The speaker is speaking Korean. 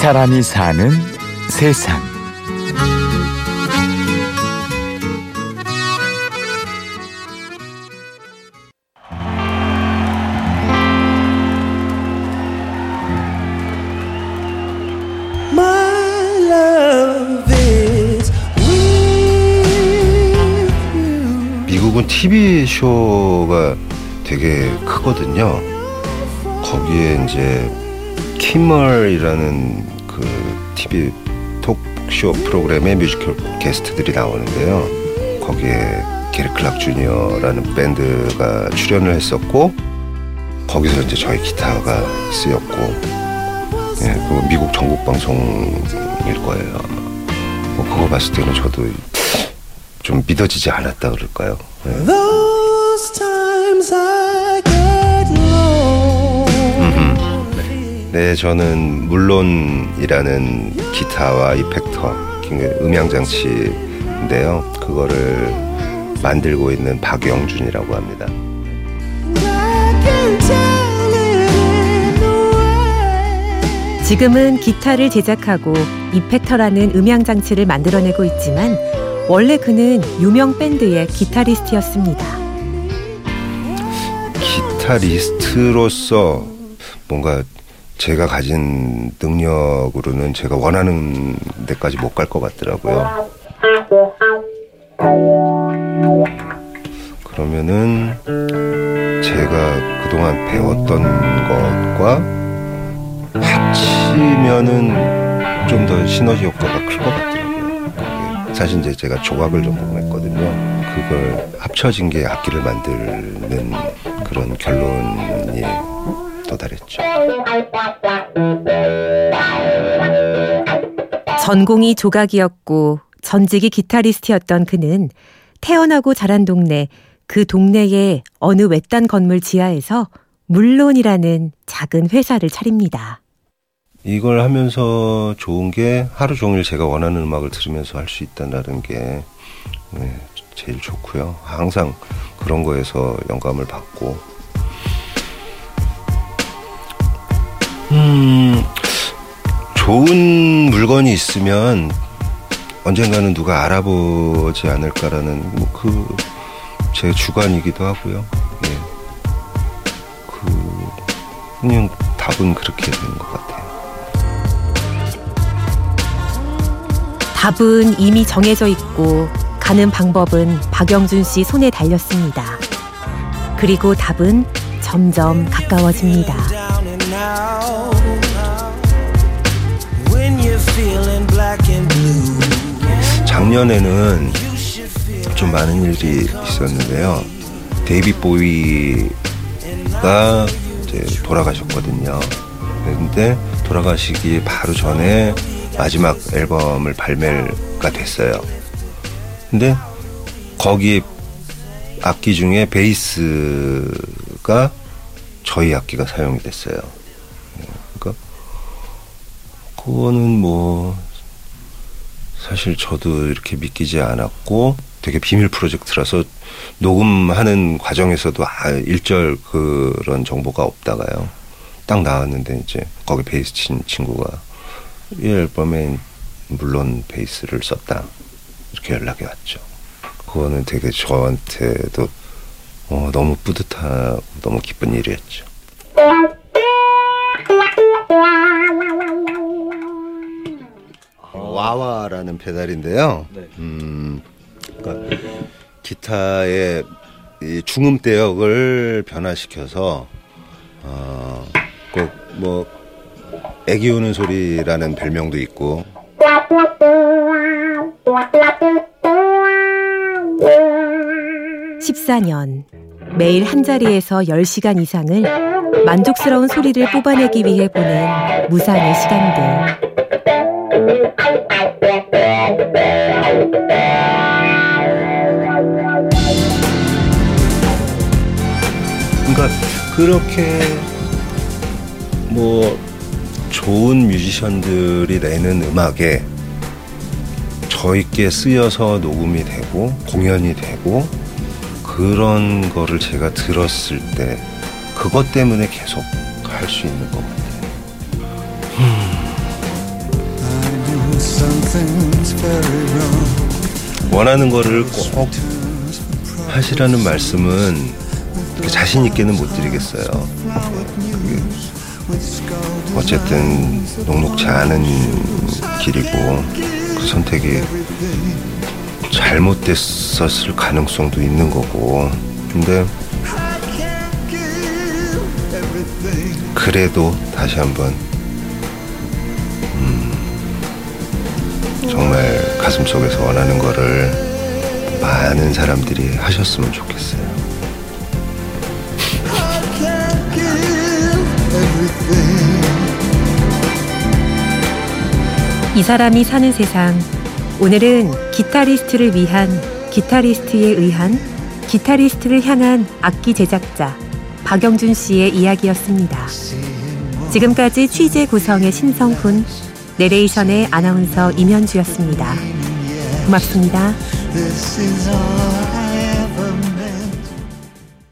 사람이 사는 세상. 미국은 TV 쇼가 되게 크거든요. 거기에 이제 키멀이라는 그 TV 토크쇼 프로그램의 musical guest들이 나오는데요. 거기에 게리 클락 주니어라는 밴드가 출연을 했었고 거기서 이제 저희 기타가 쓰였고 예, 그 미국 전국 방송일 거예요. 뭐 그거 봤을 때는 저도 좀 믿어지지 않았다 그럴까요? 예. 네, 저는 물론이라는 기타와 이펙터, 음향 장치인데요. 그거를 만들고 있는 박영준이라고 합니다. 지금은 기타를 제작하고 이펙터라는 음향 장치를 만들어내고 있지만 원래 그는 유명 밴드의 기타리스트였습니다. 기타리스트로서 뭔가 제가 가진 능력으로는 제가 원하는 데까지 못 갈 것 같더라고요. 그러면은 제가 그동안 배웠던 것과 합치면은 좀 더 시너지 효과가 클 것 같더라고요. 사실 이제 제가 조각을 전공했거든요. 그걸 합쳐진 게 악기를 만드는 그런 결론이 도달했죠. 전공이 조각이었고 전직이 기타리스트였던 그는 태어나고 자란 동네 그 동네의 어느 외딴 건물 지하에서 물론이라는 작은 회사를 차립니다. 이걸 하면서 좋은 게 하루 종일 제가 원하는 음악을 들으면서 할 수 있다는 게 네, 제일 좋고요. 항상 그런 거에서 영감을 받고 음, 좋은 물건이 있으면 언젠가는 누가 알아보지 않을까라는 뭐 그 제 주관이기도 하고요. 예. 그 그냥 답은 그렇게 되는 것 같아요. 답은 이미 정해져 있고 가는 방법은 박영준 씨 손에 달렸습니다. 그리고 답은 점점 가까워집니다. 작년에는 좀 많은 일이 있었는데요. 데이비드 보위가 이제 돌아가셨거든요. 그런데 돌아가시기 바로 전에 마지막 앨범을 발매가 됐어요. 근데 거기에 악기 중에 베이스가 저희 악기가 사용이 됐어요. 그러니까 그거는 뭐 사실 저도 이렇게 믿기지 않았고 되게 비밀 프로젝트라서 녹음하는 과정에서도 아, 일절 그런 정보가 없다가요. 딱 나왔는데 이제 거기 베이스 친 친구가 이 앨범에 물론 베이스를 썼다 이렇게 연락이 왔죠. 그거는 되게 저한테도 어, 너무 뿌듯하고 너무 기쁜 일이었죠. 와와라는 페달인데요. 음, 그러니까 기타의 이 중음대역을 변화시켜서 어, 꼭뭐 애기 우는 소리라는 별명도 있고 14년 매일 한자리에서 10시간 이상을 만족스러운 소리를 뽑아내기 위해 보낸 무상의 시간들. 그렇게 뭐 좋은 뮤지션들이 내는 음악에 저있게 쓰여서 녹음이 되고 공연이 되고 그런 거를 제가 들었을 때 그것 때문에 계속 할 수 있는 것 같아요. 음, 원하는 거를 꼭 하시라는 말씀은 자신 있게는 못 드리겠어요. 어쨌든 녹록지 않은 길이고 그 선택이 잘못됐었을 가능성도 있는 거고 근데 그래도 다시 한번 음, 정말 가슴속에서 원하는 거를 많은 사람들이 하셨으면 좋겠어요. 이 사람이 사는 세상. 오늘은 기타리스트를 위한 기타리스트에 의한 기타리스트를 향한 악기 제작자 박영준 씨의 이야기였습니다. 지금까지 취재 구성의 신성훈, 내레이션의 아나운서 임현주였습니다. 고맙습니다.